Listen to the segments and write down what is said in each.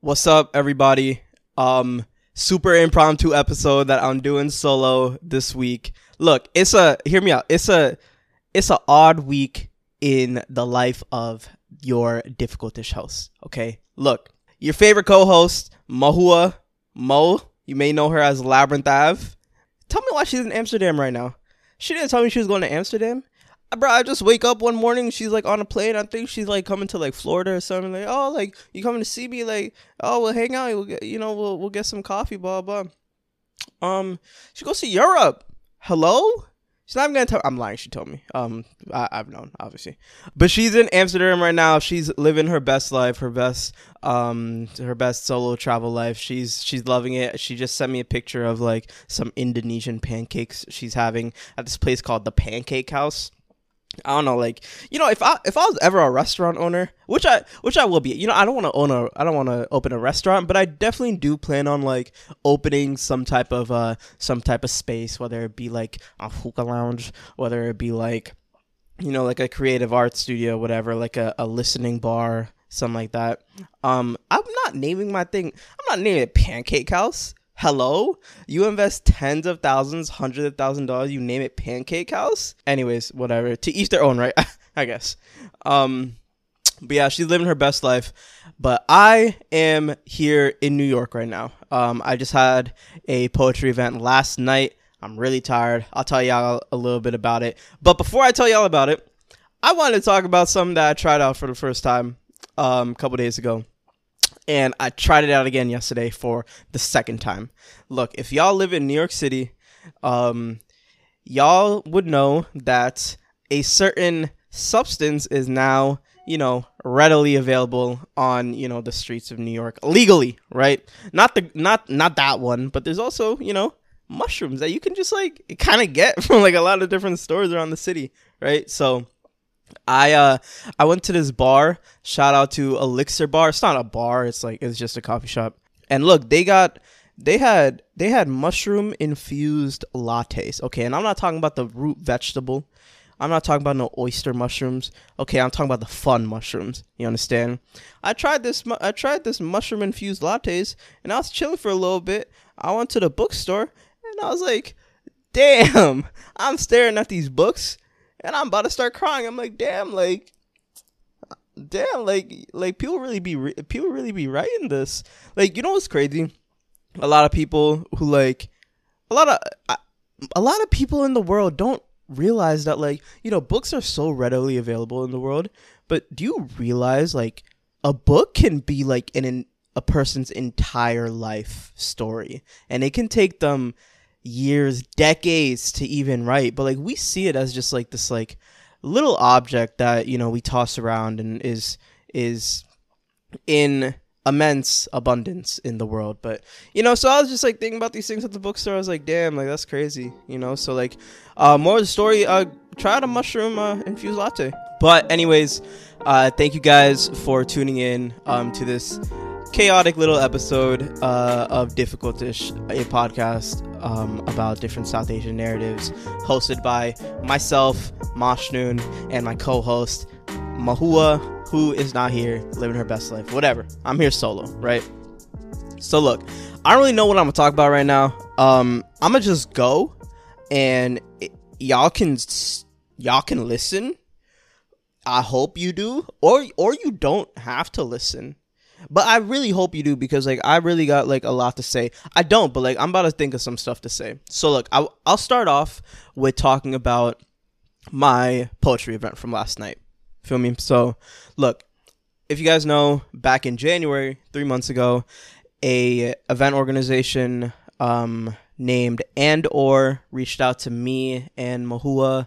What's up, everybody? Um, super impromptu episode that I'm doing solo this week. Look, it's a hear me out. It's a it's a odd week in the life of your difficultish host. Okay, look, your favorite co-host Mohuya Mo. You may know her as Labyrinth Ave. Tell me why she's in Amsterdam right now. She didn't tell me she was going to Amsterdam. Bro, I just wake up one morning. She's like on a plane. I think she's like coming to like Florida or something. Like, oh, like you coming to see me? Like, oh, we'll hang out. We'll get, you know, we'll we'll get some coffee. Blah blah. Um, she goes to Europe. Hello. She's not even gonna tell. I'm lying. She told me. Um, I, I've known obviously, but she's in Amsterdam right now. She's living her best life, her best, um, her best solo travel life. She's she's loving it. She just sent me a picture of like some Indonesian pancakes she's having at this place called the Pancake House. I don't know, like you know, if I if I was ever a restaurant owner, which I which I will be, you know, I don't want to own a I don't want to open a restaurant, but I definitely do plan on like opening some type of uh some type of space, whether it be like a hookah lounge, whether it be like you know like a creative art studio, whatever, like a, a listening bar, something like that. Um, I'm not naming my thing. I'm not naming it Pancake House. Hello? You invest tens of thousands, hundreds of thousand dollars, you name it Pancake House? Anyways, whatever. To each their own, right? I guess. Um but yeah, she's living her best life. But I am here in New York right now. Um I just had a poetry event last night. I'm really tired. I'll tell y'all a little bit about it. But before I tell y'all about it, I wanted to talk about something that I tried out for the first time um, a couple days ago and I tried it out again yesterday for the second time. Look, if y'all live in New York City, um, y'all would know that a certain substance is now, you know, readily available on, you know, the streets of New York legally, right? Not the not not that one, but there's also, you know, mushrooms that you can just like kind of get from like a lot of different stores around the city, right? So I uh I went to this bar. Shout out to Elixir Bar. It's not a bar. It's like it's just a coffee shop. And look, they got they had they had mushroom infused lattes. Okay, and I'm not talking about the root vegetable. I'm not talking about no oyster mushrooms. Okay, I'm talking about the fun mushrooms. You understand? I tried this. I tried this mushroom infused lattes, and I was chilling for a little bit. I went to the bookstore, and I was like, "Damn!" I'm staring at these books, and I'm about to start crying. I'm like, "Damn!" Like, damn! Like, like people really be ri- people really be writing this. Like, you know what's crazy? A lot of people who like a lot of a lot of people in the world don't realize that like you know books are so readily available in the world but do you realize like a book can be like an, an a person's entire life story and it can take them years decades to even write but like we see it as just like this like little object that you know we toss around and is is in immense abundance in the world but you know so i was just like thinking about these things at the bookstore. I was like damn like that's crazy you know? So like uh more of the story uh try out a mushroom uh, infused latte. But anyways uh thank you guys for tuning in um to this chaotic little episode uh of difficultish a podcast um about different south asian narratives hosted by myself mashnun and my co-host mohuya who is not here living her best life. Whatever. I'm here solo right? So look i don't really know what i'm gonna talk about right now. Um i'm gonna just go and it, y'all can y'all can listen. I hope you do or or you don't have to listen but i really hope you do because like i really got like a lot to say. I don't but like i'm about to think of some stuff to say. So look I, i'll start off with talking about my poetry event from last night. Feel me? So look if you guys know back in january three months ago a event organization um, named and or reached out to me and mohuya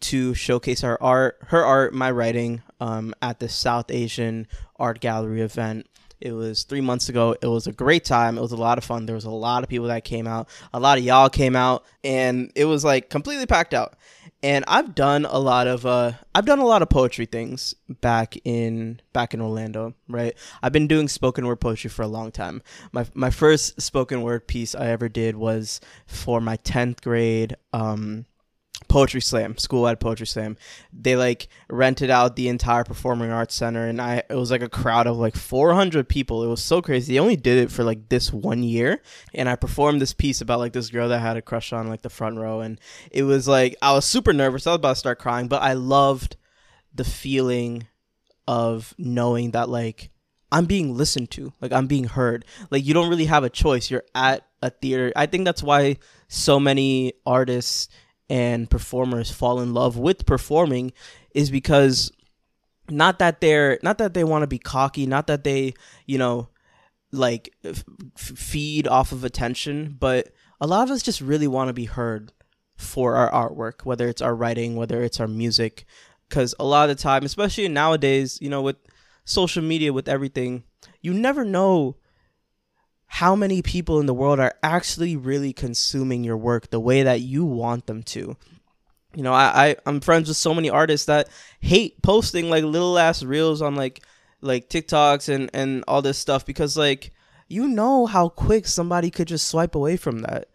to showcase our art her art my writing um, at the south asian art gallery event it was three months ago. It was a great time. It was a lot of fun. There was a lot of people that came out. A lot of y'all came out and it was like completely packed out. And I've done a lot of uh I've done a lot of poetry things back in back in Orlando, right? I've been doing spoken word poetry for a long time. My my first spoken word piece I ever did was for my 10th grade um poetry slam school-wide poetry slam. They like rented out the entire performing arts center and i it was like a crowd of like 400 people. It was so crazy. They only did it for like this one year and i performed this piece about like this girl that I had a crush on like the front row and it was like i was super nervous. I was about to start crying but i loved the feeling of knowing that like i'm being listened to. Like i'm being heard. Like you don't really have a choice. You're at a theater. I think that's why so many artists and performers fall in love with performing is because not that they're not that they want to be cocky not that they you know like f- feed off of attention but a lot of us just really want to be heard for our artwork whether it's our writing whether it's our music because a lot of the time especially nowadays you know with social media with everything you never know how many people in the world are actually really consuming your work the way that you want them to. You know, I, I I'm friends with so many artists that hate posting like little ass reels on like like TikToks and and all this stuff because like you know how quick somebody could just swipe away from that.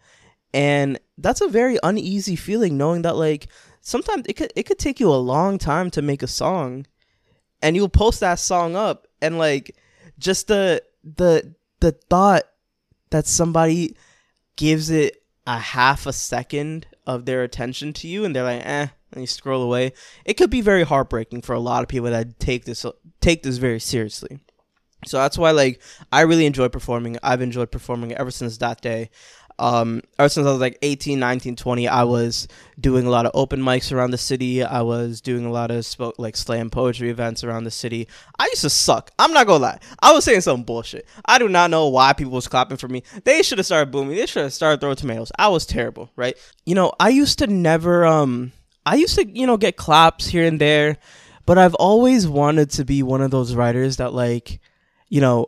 And that's a very uneasy feeling knowing that like sometimes it could it could take you a long time to make a song and you'll post that song up and like just the the the thought that somebody gives it a half a second of their attention to you and they're like eh and you scroll away it could be very heartbreaking for a lot of people that take this take this very seriously. So that's why like i really enjoy performing. I've enjoyed performing ever since that day um, ever since I was like 18, 19, 20, I was doing a lot of open mics around the city. I was doing a lot of like slam poetry events around the city. I used to suck. I'm not gonna lie. I was saying some bullshit. I do not know why people was clapping for me. They should have started booming. They should have started throwing tomatoes. I was terrible, right? You know, I used to never um I used to, you know, get claps here and there, but I've always wanted to be one of those writers that like, you know,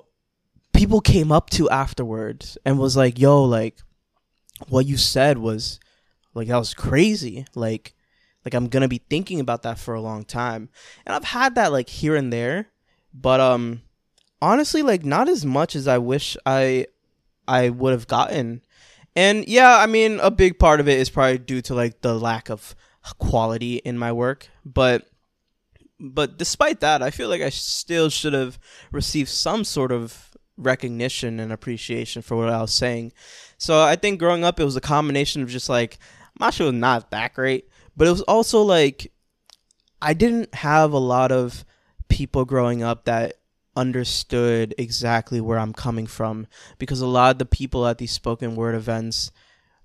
people came up to afterwards and was like, "Yo, like what you said was like that was crazy. Like like I'm gonna be thinking about that for a long time. And I've had that like here and there, but um honestly like not as much as I wish I I would have gotten. And yeah, I mean a big part of it is probably due to like the lack of quality in my work, but but despite that, I feel like I still should have received some sort of recognition and appreciation for what I was saying. So I think growing up, it was a combination of just like my show was not that great, but it was also like I didn't have a lot of people growing up that understood exactly where I'm coming from because a lot of the people at these spoken word events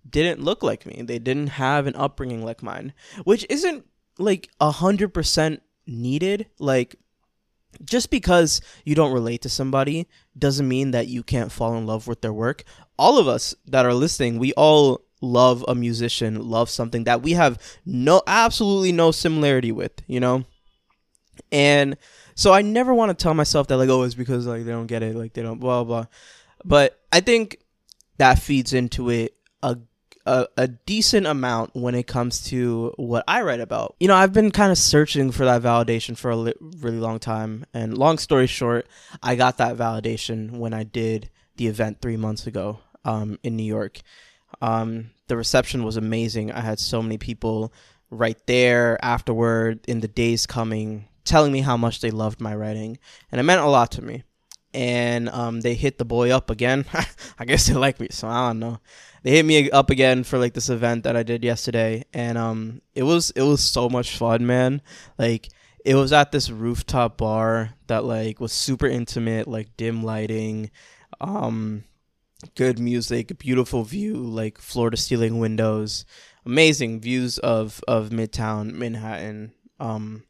didn't look like me. They didn't have an upbringing like mine, which isn't like a hundred percent needed. Like just because you don't relate to somebody doesn't mean that you can't fall in love with their work. All of us that are listening, we all love a musician, love something that we have no absolutely no similarity with, you know? And so I never want to tell myself that like oh it's because like they don't get it, like they don't blah blah. But I think that feeds into it a a, a decent amount when it comes to what I write about. You know, I've been kind of searching for that validation for a li- really long time. And long story short, I got that validation when I did the event three months ago um, in New York. Um, the reception was amazing. I had so many people right there afterward in the days coming telling me how much they loved my writing. And it meant a lot to me. And um, they hit the boy up again. I guess they like me, so I don't know they hit me up again for like this event that I did yesterday, and um, it was it was so much fun, man. Like it was at this rooftop bar that like was super intimate, like dim lighting, um, good music, beautiful view, like floor to ceiling windows, amazing views of of Midtown Manhattan. Um,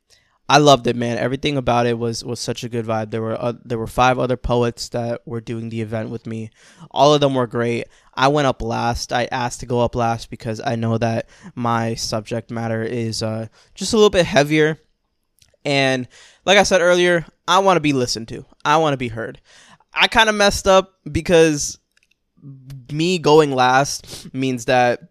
I loved it, man. Everything about it was was such a good vibe. There were uh, there were five other poets that were doing the event with me. All of them were great. I went up last. I asked to go up last because I know that my subject matter is uh, just a little bit heavier. And like I said earlier, I want to be listened to. I want to be heard. I kind of messed up because me going last means that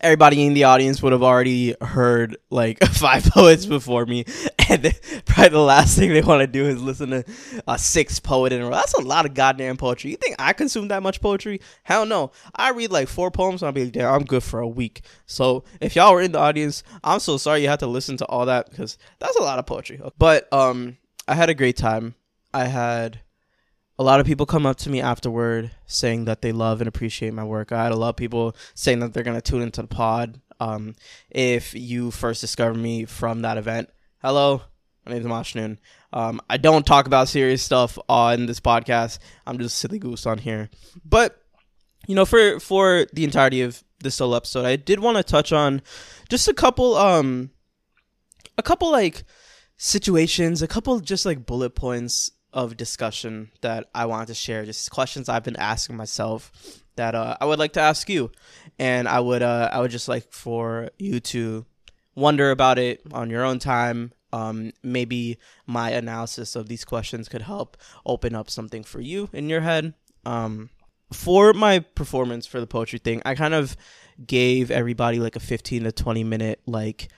everybody in the audience would have already heard like five poets before me, and probably the last thing they want to do is listen to a sixth poet in a row. That's a lot of goddamn poetry. You think I consume that much poetry? Hell no. I read like four poems, and I'll be like, damn, I'm good for a week. So if y'all were in the audience, I'm so sorry you had to listen to all that because that's a lot of poetry. But um, I had a great time. I had a lot of people come up to me afterward saying that they love and appreciate my work. I had a lot of people saying that they're gonna tune into the pod. Um, if you first discover me from that event, hello, my name is Mashnun. Um, I don't talk about serious stuff on this podcast. I'm just silly goose on here. But you know, for for the entirety of this whole episode, I did want to touch on just a couple um a couple like situations, a couple just like bullet points of discussion that I wanted to share. Just questions I've been asking myself that uh, I would like to ask you, and I would uh, I would just like for you to wonder about it on your own time. Um, maybe my analysis of these questions could help open up something for you in your head. Um, for my performance for the poetry thing, I kind of gave everybody like a 15 to 20 minute like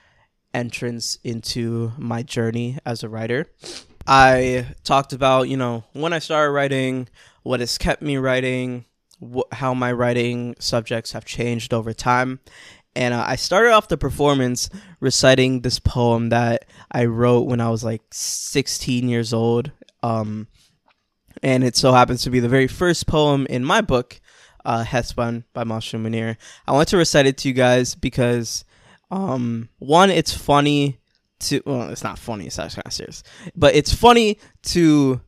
entrance into my journey as a writer. I talked about, you know, when I started writing, what has kept me writing, wh- how my writing subjects have changed over time. And uh, I started off the performance reciting this poem that I wrote when I was like 16 years old. Um, and it so happens to be the very first poem in my book, uh, by Mashnun Munir. I want to recite it to you guys because, um, one, it's funny to well it's not funny it's actually kind of serious. But it's funny to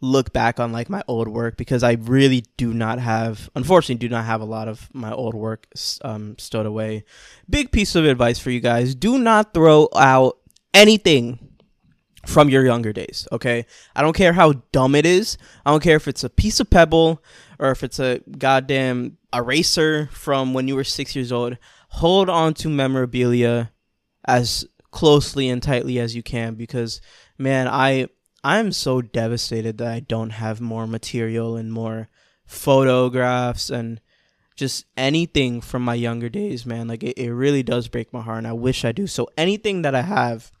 look back on like my old work because i really do not have unfortunately do not have a lot of my old work um, stowed away. Big piece of advice for you guys do not throw out anything from your younger days okay? I don't care how dumb it is. I don't care if it's a piece of pebble or if it's a goddamn eraser from when you were six years old. Hold on to memorabilia as closely and tightly as you can because man, I I'm so devastated that I don't have more material and more photographs and just anything from my younger days, man. Like it, it really does break my heart and I wish I do. So anything that I have,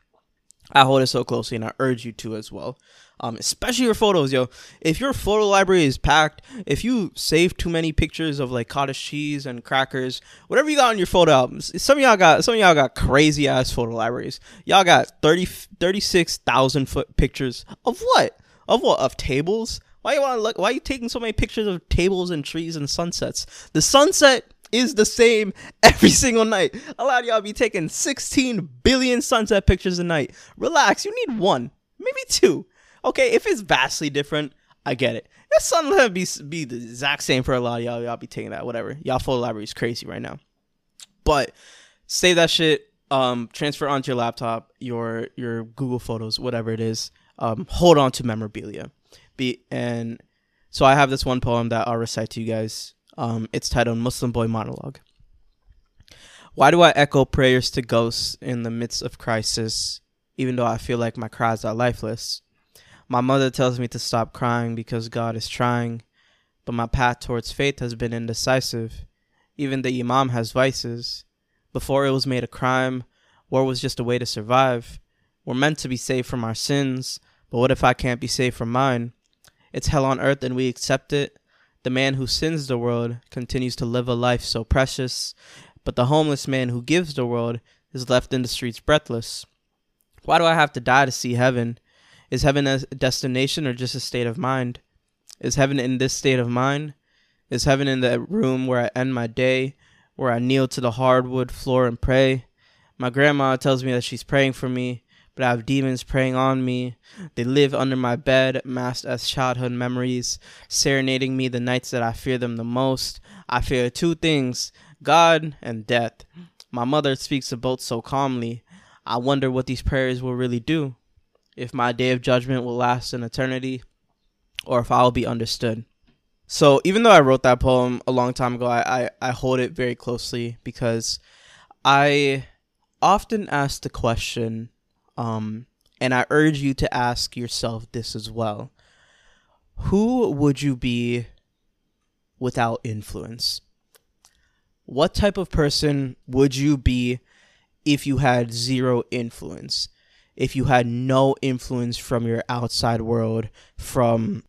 I hold it so closely and I urge you to as well um, especially your photos, yo. If your photo library is packed, if you save too many pictures of like cottage cheese and crackers, whatever you got on your photo albums, some of y'all got some of y'all got crazy ass photo libraries. Y'all got 30, 36,000 foot pictures of what? Of what? Of tables? Why you want to look? Why you taking so many pictures of tables and trees and sunsets? The sunset is the same every single night. A lot of y'all be taking 16 billion sunset pictures a night. Relax, you need one, maybe two okay, if it's vastly different, I get it. If something be be the exact same for a lot of y'all, y'all be taking that, whatever. Y'all photo library is crazy right now. But save that shit, um, transfer onto your laptop, your your Google Photos, whatever it is. Um, hold on to memorabilia. Be and so I have this one poem that I'll recite to you guys. Um, it's titled Muslim Boy Monologue. Why do I echo prayers to ghosts in the midst of crisis, even though I feel like my cries are lifeless? My mother tells me to stop crying because God is trying, but my path towards faith has been indecisive. Even the Imam has vices. Before it was made a crime, war was just a way to survive. We're meant to be saved from our sins, but what if I can't be saved from mine? It's hell on earth and we accept it. The man who sins the world continues to live a life so precious, but the homeless man who gives the world is left in the streets breathless. Why do I have to die to see heaven? Is heaven a destination or just a state of mind? Is heaven in this state of mind? Is heaven in the room where I end my day, where I kneel to the hardwood floor and pray? My grandma tells me that she's praying for me, but I have demons preying on me. They live under my bed, masked as childhood memories, serenading me the nights that I fear them the most. I fear two things God and death. My mother speaks of both so calmly. I wonder what these prayers will really do if my day of judgment will last an eternity, or if I will be understood. So even though I wrote that poem a long time ago, I, I, I hold it very closely because I often ask the question, um, and I urge you to ask yourself this as well. Who would you be without influence? what type of person would you be if you had zero influence? If you had no influence from your outside world, from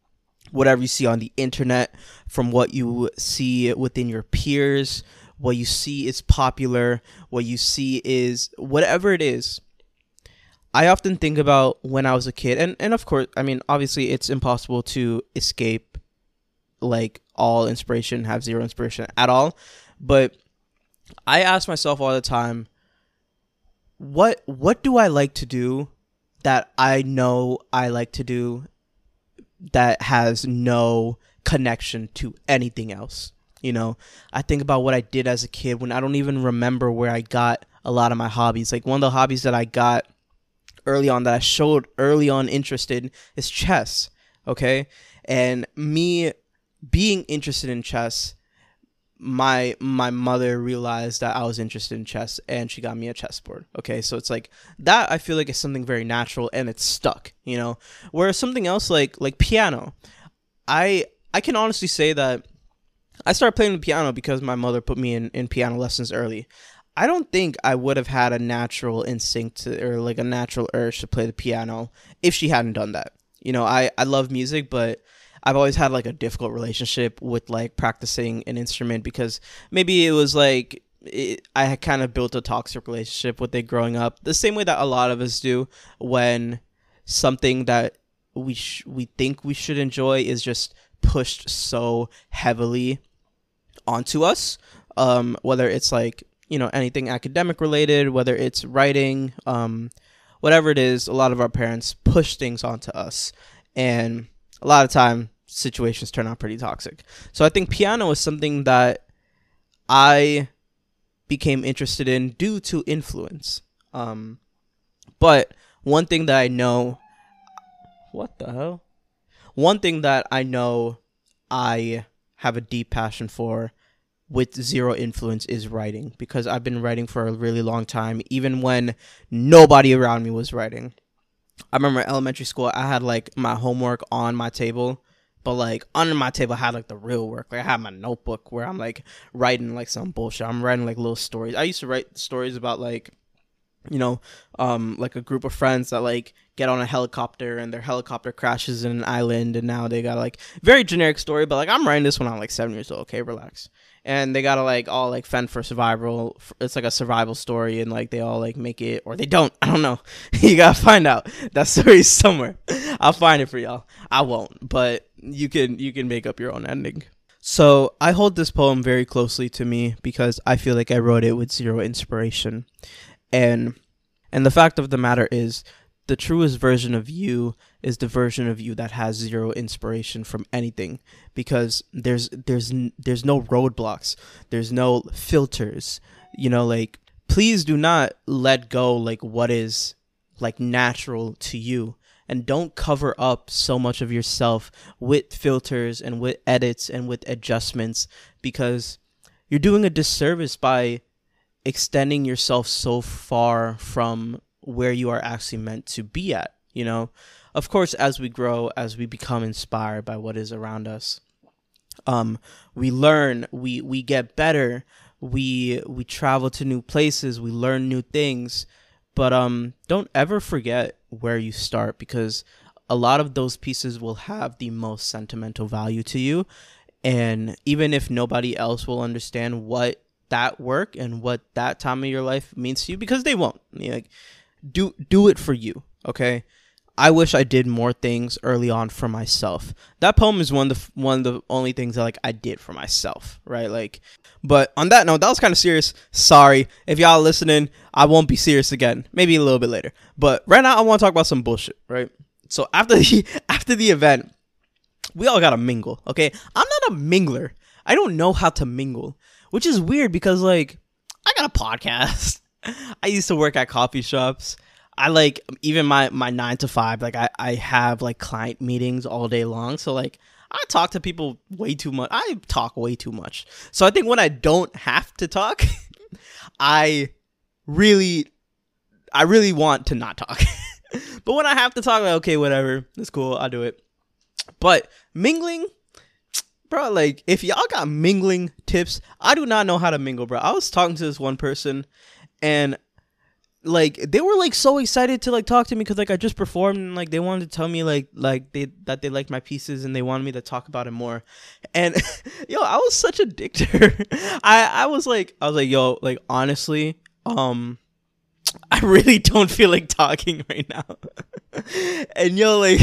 whatever you see on the internet, from what you see within your peers, what you see is popular, what you see is whatever it is. I often think about when I was a kid, and, and of course, I mean, obviously, it's impossible to escape like all inspiration, have zero inspiration at all. But I ask myself all the time, what what do I like to do that I know I like to do that has no connection to anything else? You know, I think about what I did as a kid when I don't even remember where I got a lot of my hobbies. Like one of the hobbies that I got early on that I showed early on interested is chess. Okay. And me being interested in chess, my my mother realized that I was interested in chess and she got me a chessboard. Okay, so it's like that I feel like is something very natural and it's stuck, you know. Whereas something else like like piano, I I can honestly say that I started playing the piano because my mother put me in, in piano lessons early. I don't think I would have had a natural instinct to, or like a natural urge to play the piano if she hadn't done that. You know, I, I love music, but I've always had like a difficult relationship with like practicing an instrument because maybe it was like it, I had kind of built a toxic relationship with it growing up, the same way that a lot of us do when something that we sh- we think we should enjoy is just pushed so heavily onto us. Um, whether it's like you know anything academic related, whether it's writing, um, whatever it is, a lot of our parents push things onto us, and a lot of time situations turn out pretty toxic. So I think piano is something that I became interested in due to influence. Um, but one thing that I know, what the hell? One thing that I know I have a deep passion for with zero influence is writing because I've been writing for a really long time, even when nobody around me was writing. I remember elementary school, I had like my homework on my table, but like under my table, I had like the real work. Like I had my notebook where I'm like writing like some bullshit. I'm writing like little stories. I used to write stories about like, you know, um, like a group of friends that like get on a helicopter and their helicopter crashes in an island and now they got like very generic story, but like I'm writing this when I'm like seven years old. Okay, relax and they gotta like all like fend for survival. It's like a survival story, and like they all like make it or they don't. I don't know. you gotta find out that story somewhere. I'll find it for y'all. I won't, but you can you can make up your own ending. So I hold this poem very closely to me because I feel like I wrote it with zero inspiration, and and the fact of the matter is the truest version of you is the version of you that has zero inspiration from anything because there's there's there's no roadblocks. There's no filters. You know like please do not let go like what is like natural to you. And don't cover up so much of yourself with filters and with edits and with adjustments because you're doing a disservice by extending yourself so far from where you are actually meant to be at, you know? Of course, as we grow, as we become inspired by what is around us, um, we learn, we we get better, we we travel to new places, we learn new things, but um, don't ever forget where you start because a lot of those pieces will have the most sentimental value to you, and even if nobody else will understand what that work and what that time of your life means to you, because they won't. Like do do it for you okay? I wish i did more things early on for myself. That poem is one of the one of the only things that like i did for myself right? Like but on that note that was kind of serious. Sorry. If y'all listening i won't be serious again. Maybe a little bit later. But right now i want to talk about some bullshit right? So after the after the event we all gotta mingle okay? I'm not a mingler. I don't know how to mingle which is weird because like i got a podcast I used to work at coffee shops. I like even my my nine to five. Like I I have like client meetings all day long. So like I talk to people way too much. I talk way too much. So I think when I don't have to talk, I really I really want to not talk. but when I have to talk, like, okay, whatever, it's cool. I'll do it. But mingling, bro, like if y'all got mingling tips, I do not know how to mingle, bro. I was talking to this one person, and like they were like so excited to like talk to me because like I just performed and like they wanted to tell me like like they that they liked my pieces and they wanted me to talk about it more. And yo, I was such a dictator. I I was like I was like yo like honestly um I really don't feel like talking right now. and yo, like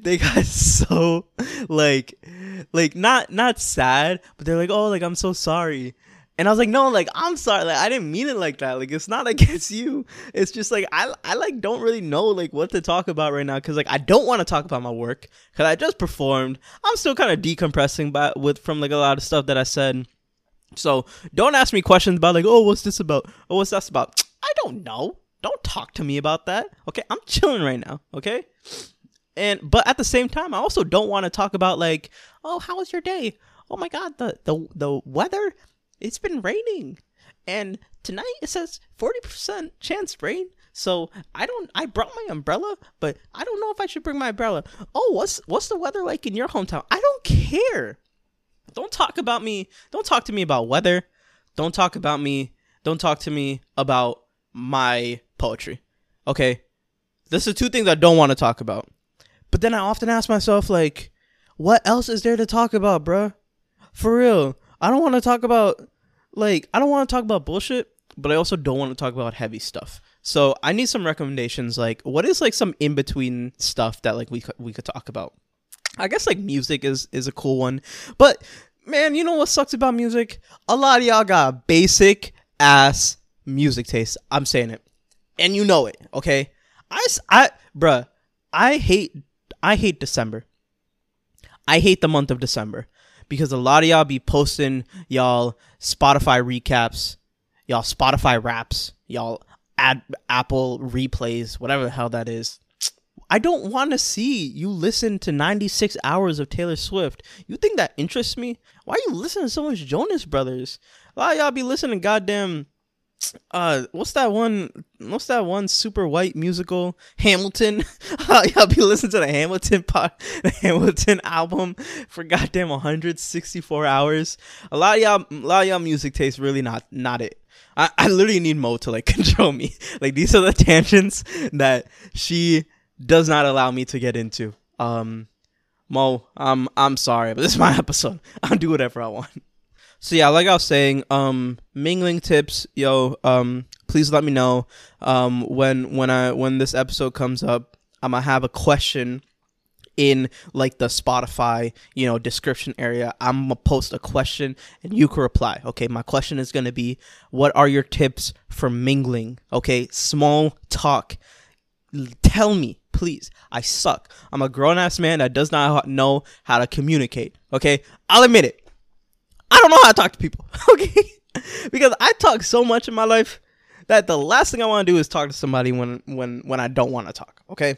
they got so like like not not sad, but they're like, oh, like I'm so sorry. And I was like, no, like I'm sorry, like I didn't mean it like that. Like it's not against you. It's just like I I like don't really know like what to talk about right now because like I don't want to talk about my work because I just performed. I'm still kind of decompressing, but with from like a lot of stuff that I said. So don't ask me questions about like, oh, what's this about? Oh, what's that about? I don't know. Don't talk to me about that. Okay, I'm chilling right now. Okay, and but at the same time, I also don't want to talk about like, oh, how was your day? Oh my God, the the the weather. It's been raining, and tonight it says forty percent chance rain. So I don't. I brought my umbrella, but I don't know if I should bring my umbrella. Oh, what's what's the weather like in your hometown? I don't care. Don't talk about me. Don't talk to me about weather. Don't talk about me. Don't talk to me about my poetry. Okay? This is two things I don't want to talk about. But then I often ask myself, like, what else is there to talk about, bruh? For real. I don't want to talk about, like, I don't want to talk about bullshit, but I also don't want to talk about heavy stuff. So I need some recommendations. Like, what is like some in between stuff that like we could, we could talk about? I guess like music is is a cool one, but man, you know what sucks about music? A lot of y'all got basic ass music taste. I'm saying it, and you know it. Okay, I I bruh, I hate I hate December. I hate the month of December because a lot of y'all be posting y'all Spotify recaps, y'all Spotify raps, y'all ad Apple replays, whatever the hell that is. I don't want to see you listen to 96 hours of Taylor Swift. You think that interests me? Why are you listening to so much Jonas Brothers? A lot of y'all be listening to goddamn uh what's that one what's that one super white musical? Hamilton. Y'all be listening to the hamilton part the hamilton album for goddamn 164 hours. A lot of y'all a lot of y'all music tastes really not not it. I, I literally need mo to like control me. Like these are the tangents that she does not allow me to get into. Um mo i'm i'm sorry but this is my episode. I'll do whatever i want so yeah, like I was saying, um, mingling tips, yo, um, please let me know, um, when when I when this episode comes up, I'm gonna have a question in like the Spotify, you know, description area. I'm gonna post a question and you can reply. Okay, my question is gonna be, what are your tips for mingling? Okay, small talk. Tell me, please. I suck. I'm a grown ass man that does not know how to communicate. Okay, I'll admit it. I don't know how to talk to people. Okay, because I talk so much in my life that the last thing I want to do is talk to somebody when when when I don't want to talk. Okay,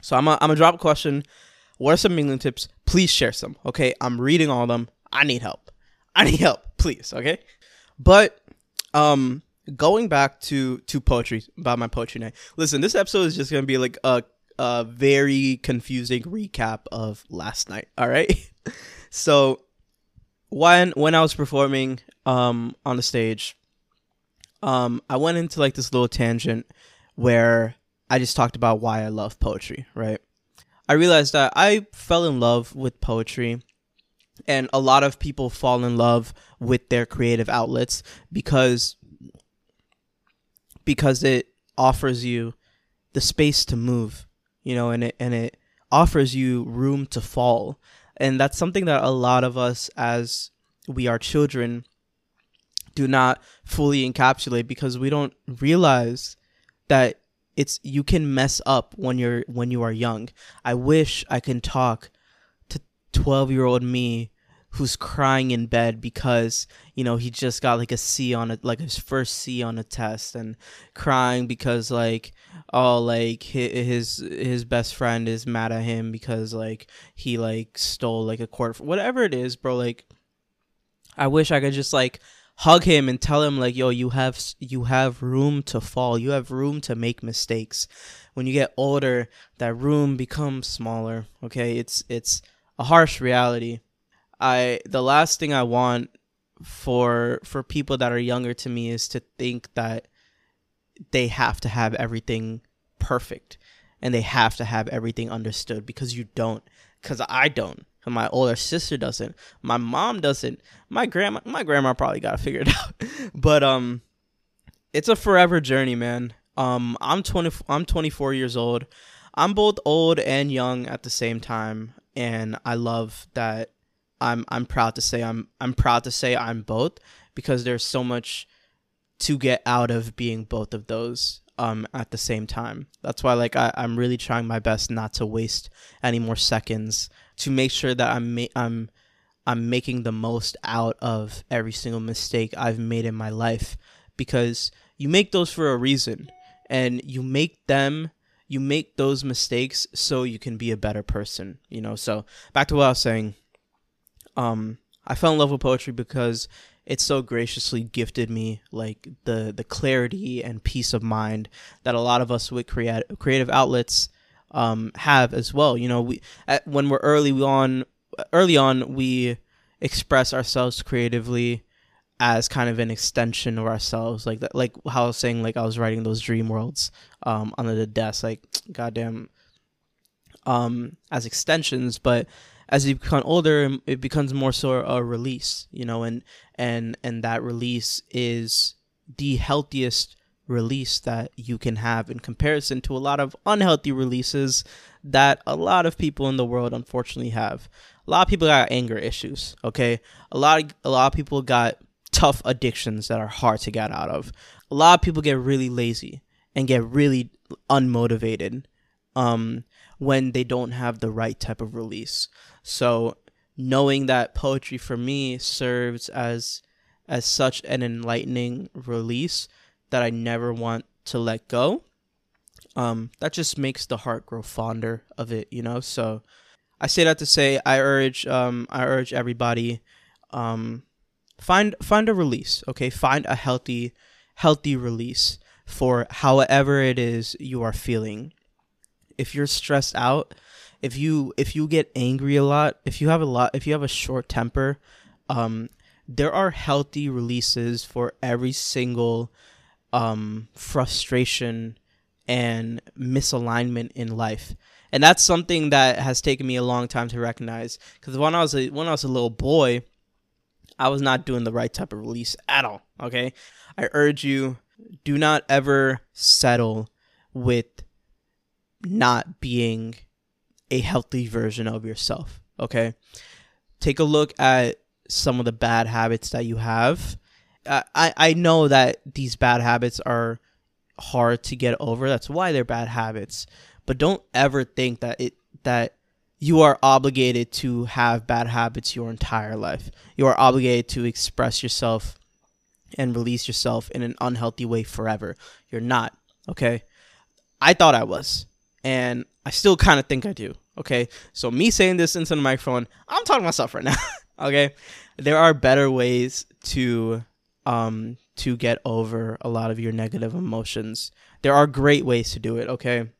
so I'm a, I'm gonna drop a question. What are some mingling tips? Please share some. Okay, I'm reading all of them. I need help. I need help, please. Okay, but um, going back to to poetry about my poetry night. Listen, this episode is just gonna be like a a very confusing recap of last night. All right, so when when I was performing um on the stage, um I went into like this little tangent where I just talked about why I love poetry, right? I realized that I fell in love with poetry and a lot of people fall in love with their creative outlets because because it offers you the space to move, you know, and it and it offers you room to fall and that's something that a lot of us as we are children do not fully encapsulate because we don't realize that it's you can mess up when you're when you are young. I wish I can talk to 12-year-old me who's crying in bed because you know he just got like a C on it like his first C on a test and crying because like oh like his his best friend is mad at him because like he like stole like a quarter whatever it is bro like I wish I could just like hug him and tell him like yo you have you have room to fall. You have room to make mistakes. When you get older that room becomes smaller okay? It's it's a harsh reality I the last thing I want for for people that are younger to me is to think that they have to have everything perfect and they have to have everything understood because you don't. Because i don't. And my older sister doesn't. My mom doesn't. My grandma my grandma probably got to figure it out. But um it's a forever journey man. Um i'm 20 i'm 24 years old. I'm both old and young at the same time. And i love that i'm i'm proud to say i'm i'm proud to say i'm both because there's so much to get out of being both of those um at the same time. That's why like I, I'm really trying my best not to waste any more seconds to make sure that I'm ma- I'm I'm making the most out of every single mistake I've made in my life because you make those for a reason and you make them you make those mistakes so you can be a better person, you know. So back to what I was saying. Um I fell in love with poetry because it so graciously gifted me like the the clarity and peace of mind that a lot of us with creative creative outlets um, have as well. You know, we at, when we're early on early on we express ourselves creatively as kind of an extension of ourselves like that like how I was saying like I was writing those dream worlds um under the desk like goddamn um as extensions but as you become older, it becomes more so a release, you know, and and and that release is the healthiest release that you can have in comparison to a lot of unhealthy releases that a lot of people in the world unfortunately have. A lot of people got anger issues, okay? A lot of a lot of people got tough addictions that are hard to get out of. A lot of people get really lazy and get really unmotivated um when they don't have the right type of release. So knowing that poetry for me serves as as such an enlightening release that I never want to let go. Um, that just makes the heart grow fonder of it, you know. So I say that to say I urge um, I urge everybody um, find find a release, okay? Find a healthy healthy release for however it is you are feeling. If you're stressed out, if you if you get angry a lot, if you have a lot, if you have a short temper, um, there are healthy releases for every single um, frustration and misalignment in life. And that's something that has taken me a long time to recognize. Because when I was a, when I was a little boy, I was not doing the right type of release at all. Okay, I urge you, do not ever settle with not being a healthy version of yourself. Okay. Take a look at some of the bad habits that you have. I, I know that these bad habits are hard to get over. That's why they're bad habits. But don't ever think that it that you are obligated to have bad habits your entire life. You are obligated to express yourself and release yourself in an unhealthy way forever. You're not, okay? I thought I was, and I still kind of think I do. Okay, so me saying this into the microphone, I'm talking myself right now. okay, there are better ways to um to get over a lot of your negative emotions. There are great ways to do it. Okay,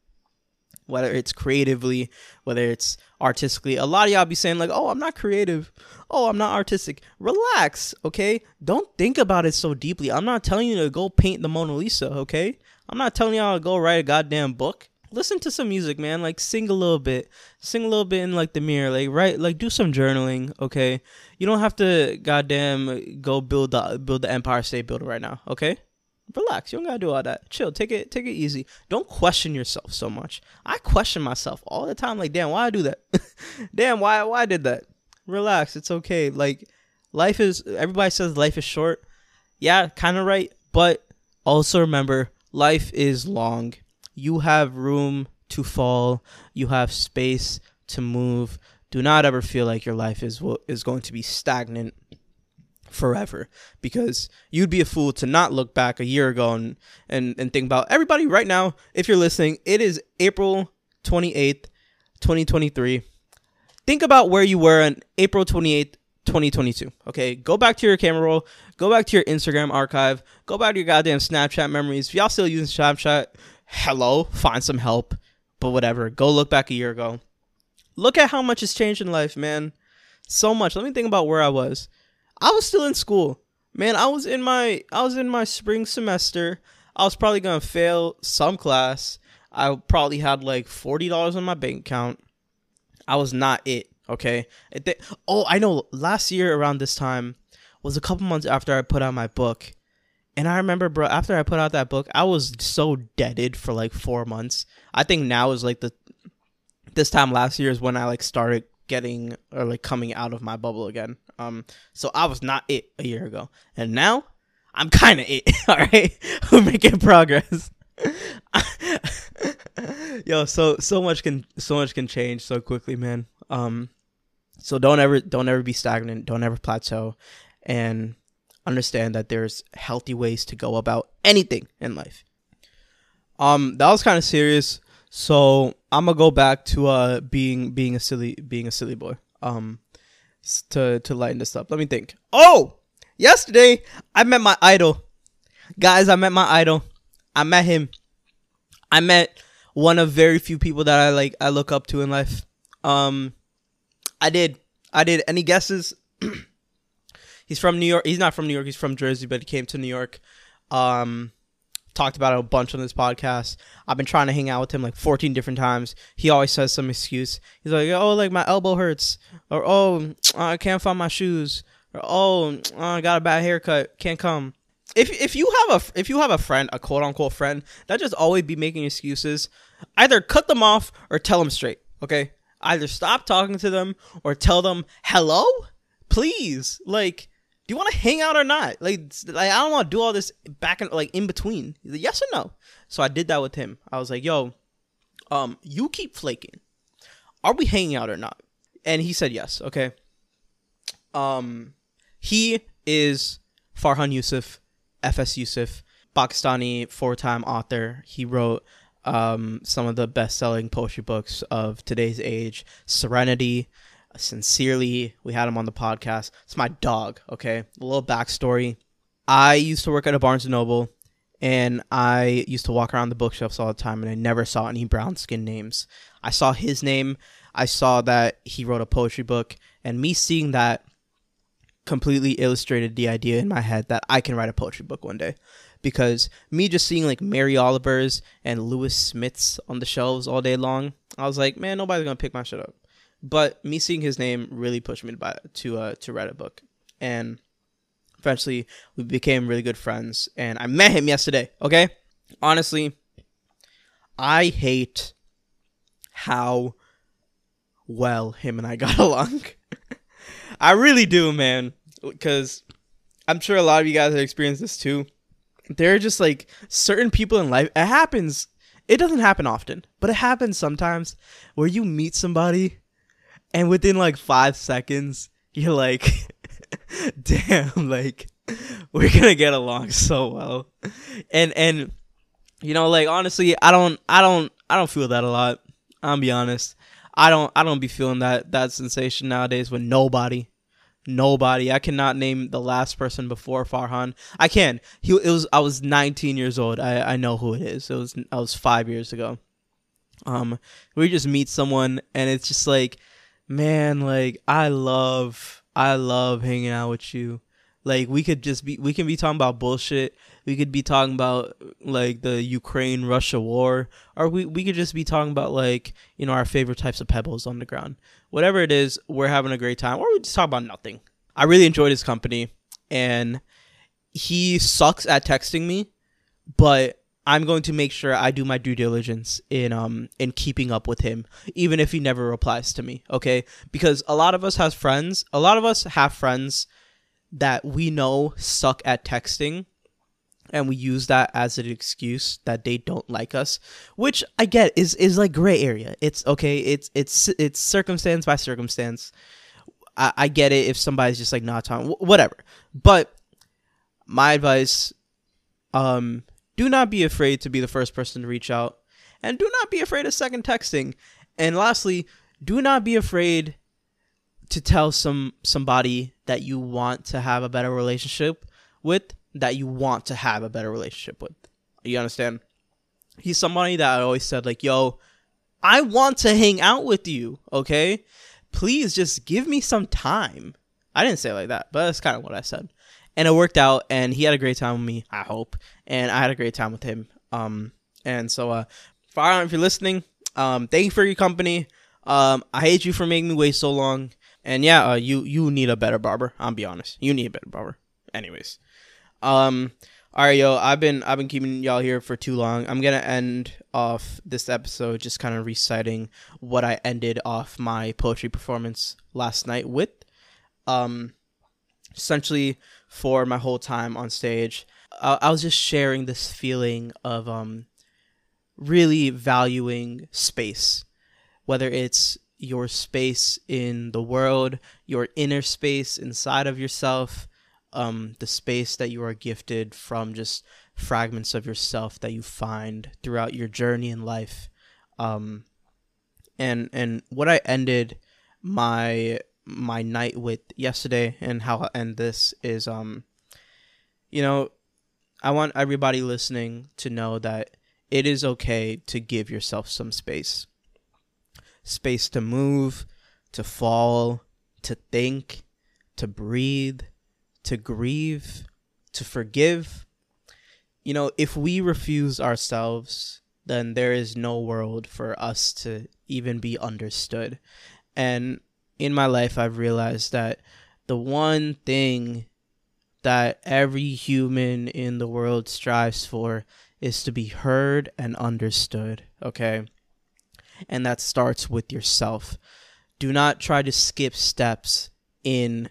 whether it's creatively, whether it's artistically. A lot of y'all be saying like, "Oh, I'm not creative. Oh, I'm not artistic." Relax, okay? Don't think about it so deeply. I'm not telling you to go paint the Mona Lisa, okay? I'm not telling y'all to go write a goddamn book listen to some music, man. Like sing a little bit, sing a little bit in like the mirror, like right, like do some journaling. Okay, you don't have to goddamn go build the build the Empire State Building right now. Okay, relax. You don't gotta do all that. Chill. Take it take it easy. Don't question yourself so much. I question myself all the time. Like, damn, why I do that? damn, why why I did that? Relax. It's okay. Like, life is. Everybody says life is short. Yeah, kind of right. But also remember, life is long you have room to fall, you have space to move. Do not ever feel like your life is is going to be stagnant forever because you'd be a fool to not look back a year ago and, and, and think about everybody right now if you're listening it is april 28th 2023 think about where you were on april 28th 2022 okay? Go back to your camera roll. Go back to your instagram archive. Go back to your goddamn snapchat memories. If y'all still using snapchat hello, find some help. But whatever. Go look back a year ago. Look at how much has changed in life, man. so much. Let me think about where I was. I was still in school. Man, I was in my I was in my spring semester. I was probably gonna fail some class. I probably had like forty dollars on my bank account. I was not it. Okay. It Th- oh, I know. Last year around this time was a couple months after I put out my book, and I remember, bro. After I put out that book, I was so deaded for like four months. I think now is like the this time last year is when I like started getting or like coming out of my bubble again. Um, so I was not it a year ago, and now I'm kind of it. All right, we're making progress. Yo, so so much can so much can change so quickly, man. Um, so don't ever don't ever be stagnant. Don't ever plateau, and understand that there's healthy ways to go about anything in life. Um, that was kind of serious. So I'm gonna go back to uh being being a silly being a silly boy. Um, to to lighten this up. Let me think. Oh, yesterday I met my idol, guys. I met my idol. I met him. I met one of very few people that I like. I look up to in life. Um, I did. I did. Any guesses? he's from New York. He's not from New York. He's from Jersey, but he came to New York. Um, talked about it a bunch on this podcast. I've been trying to hang out with him like 14 different times. He always says some excuse. He's like, "Oh, like my elbow hurts," or "Oh, I can't find my shoes," or "Oh, I got a bad haircut, can't come." If if you have a if you have a friend, a quote unquote friend, that just always be making excuses, either cut them off or tell them straight. Okay, either stop talking to them or tell them hello, please. Like, do you want to hang out or not? Like, like I don't want to do all this back and like in between. Yes or no? So I did that with him. I was like, yo, um, you keep flaking. Are we hanging out or not? And he said yes. Okay. Um, he is Farhan Yousaf, FS Yousaf, Pakistani four-time author. He wrote um, some of the best-selling poetry books of today's age. Serenity, Sincerely, we had him on the podcast. It's my dog. Okay, a little backstory. I used to work at a Barnes and Noble, and I used to walk around the bookshelves all the time, and I never saw any brown skin names. I saw his name. I saw that he wrote a poetry book, and me seeing that completely illustrated the idea in my head that I can write a poetry book one day because me just seeing like Mary Oliver's and Lewis Smith's on the shelves all day long, I was like, man, nobody's gonna pick my shit up. But me seeing his name really pushed me to buy, to uh, to write a book, and eventually we became really good friends. And I met him yesterday. Okay, honestly, I hate how well him and I got along. I really do, man, because I'm sure a lot of you guys have experienced this too there are just like certain people in life. It happens. It doesn't happen often, but it happens sometimes where you meet somebody and within like five seconds, you're like, damn, like we're gonna get along so well. And and you know, like honestly, I don't I don't I don't feel that a lot. I'll be honest. I don't I don't be feeling that that sensation nowadays with nobody. Nobody. I cannot name the last person before Farhan. I can. He it was I was 19 years old. I I know who it is. It was I was 5 years ago. Um we just meet someone and it's just like man, like I love I love hanging out with you. Like we could just be we can be talking about bullshit. We could be talking about like the Ukraine Russia war or we we could just be talking about like, you know, our favorite types of pebbles on the ground. Whatever it is, we're having a great time or we just talk about nothing. I really enjoyed his company and he sucks at texting me, but I'm going to make sure I do my due diligence in um in keeping up with him, even if he never replies to me. Okay, because a lot of us have friends. A lot of us have friends that we know suck at texting and we use that as an excuse that they don't like us which i get is is like gray area it's okay it's it's it's circumstance by circumstance i, I get it if somebody's just like not talking whatever but my advice um do not be afraid to be the first person to reach out and do not be afraid of second texting and lastly do not be afraid to tell some somebody that you want to have a better relationship with that you want to have a better relationship with. You understand? He's somebody that I always said like, "Yo, I want to hang out with you, okay? please just give me some time. I didn't say like that, but that's kind of what I said. And it worked out, and he had a great time with me, I hope. And I had a great time with him. Um, and so, uh, Fire if you're listening, um, thank you for your company. Um, I hate you for making me wait so long. And yeah, uh, you you need a better barber. I'll be honest. You need a better barber. Anyways, um, all right, yo, I've been I've been keeping y'all here for too long. I'm gonna end off this episode just kind of reciting what I ended off my poetry performance last night with. Um, essentially, for my whole time on stage, I, I was just sharing this feeling of um, really valuing space, whether it's your space in the world, your inner space inside of yourself um, the space that you are gifted from just fragments of yourself that you find throughout your journey in life. Um, and and what I ended my my night with yesterday and how I end this is um you know I want everybody listening to know that it is okay to give yourself some space. Space to move, to fall, to think, to breathe, to grieve, to forgive. You know, if we refuse ourselves, then there is no world for us to even be understood. And in my life, I've realized that the one thing that every human in the world strives for is to be heard and understood, okay? And that starts with yourself. Do not try to skip steps in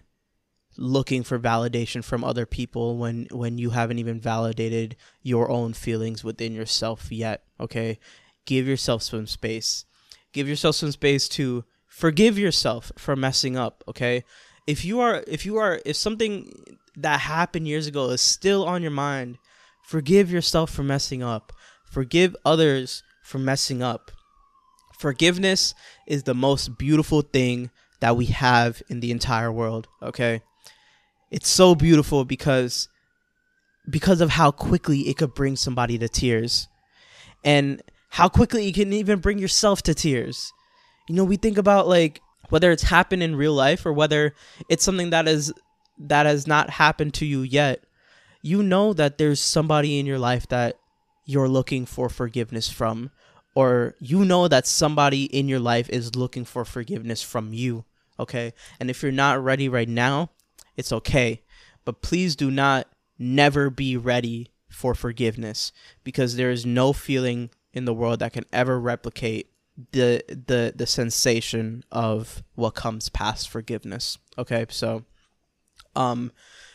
looking for validation from other people when when you haven't even validated your own feelings within yourself yet okay give yourself some space give yourself some space to forgive yourself for messing up okay? If you are if you are if something that happened years ago is still on your mind forgive yourself for messing up. Forgive others for messing up. Forgiveness is the most beautiful thing that we have in the entire world okay? It's so beautiful because because of how quickly it could bring somebody to tears. And how quickly you can even bring yourself to tears you know we think about like whether it's happened in real life or whether it's something that is that has not happened to you yet you know that there's somebody in your life that you're looking for forgiveness from or you know that somebody in your life is looking for forgiveness from you okay and if you're not ready right now it's okay. But please do not never be ready for forgiveness because there is no feeling in the world that can ever replicate the the the sensation of what comes past forgiveness. Okay? So um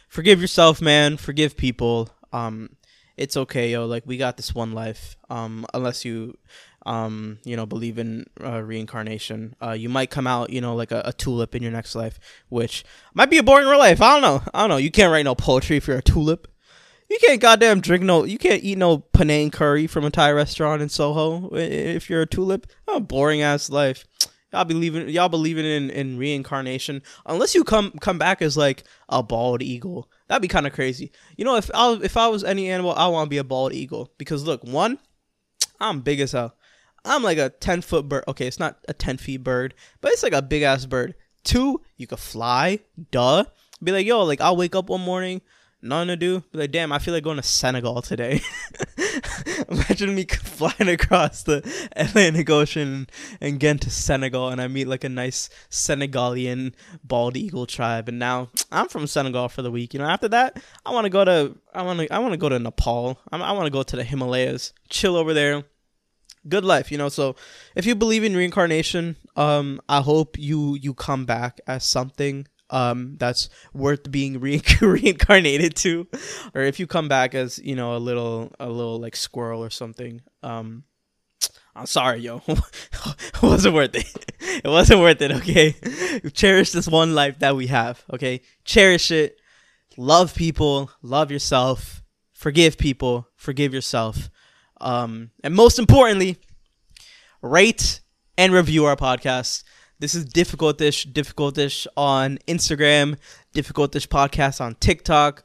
forgive yourself, man. Forgive people. Um it's okay, yo. Like we got this one life. Um unless you um, you know, believe in uh, reincarnation. Uh, you might come out, you know, like a, a, tulip in your next life, which might be a boring real life. I don't know. I don't know. You can't write no poetry if you're a tulip. You can't goddamn drink no. You can't eat no Penang curry from a Thai restaurant in Soho if you're a tulip. Oh, boring ass life. Y'all believing y'all believing in, in reincarnation unless you come come back as like a bald eagle. That'd be kind of crazy. You know, if I if I was any animal, I want to be a bald eagle because look, one, I'm big as hell. I'm like a 10 foot bird. Okay, it's not a 10 feet bird, but it's like a big ass bird. Two, you could fly. Duh. Be like, yo, like I'll wake up one morning, nothing to do. Be like, damn, I feel like going to Senegal today. Imagine me flying across the Atlantic Ocean and getting to Senegal, and I meet like a nice Senegalian bald eagle tribe. And now I'm from Senegal for the week. You know, after that, I want to go to I want to I want to go to Nepal. I, I want to go to the Himalayas, chill over there good life you know so if you believe in reincarnation um i hope you you come back as something um that's worth being re- reincarnated to. Or if you come back as you know a little a little like squirrel or something um i'm sorry yo. It wasn't worth it. It wasn't worth it okay? Cherish this one life that we have okay? Cherish it. Love people. Love yourself. Forgive people. Forgive yourself. Um, and most importantly, rate and review our podcast. This is Difficultish, Difficultish on Instagram, Difficultish Podcast on TikTok.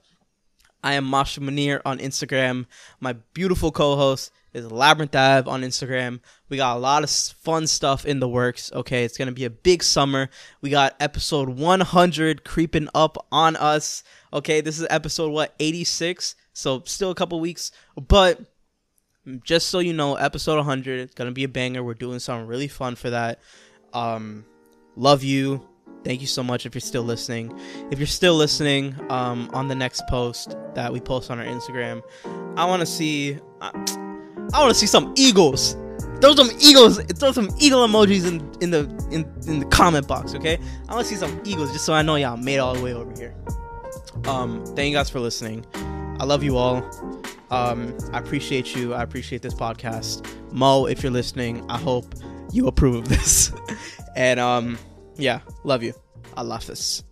I am Mashnun Munir on Instagram. My beautiful co host is Labyrinth Ave on Instagram. We got a lot of fun stuff in the works. Okay, it's gonna be a big summer. We got episode 100 creeping up on us. Okay, this is episode what 86, so still a couple weeks, but just so you know, episode 100 it's gonna be a banger. We're doing something really fun for that. Um, love you. Thank you so much if you're still listening. If you're still listening, um, on the next post that we post on our Instagram, I want to see. I, I want to see some eagles. Throw some eagles. Throw some eagle emojis in in the in, in the comment box. Okay. I want to see some eagles just so I know y'all made all the way over here. Um, thank you guys for listening. I love you all. Um, I appreciate you. I appreciate this podcast. Mo, if you're listening, I hope you approve of this. and um, yeah, love you. I love this.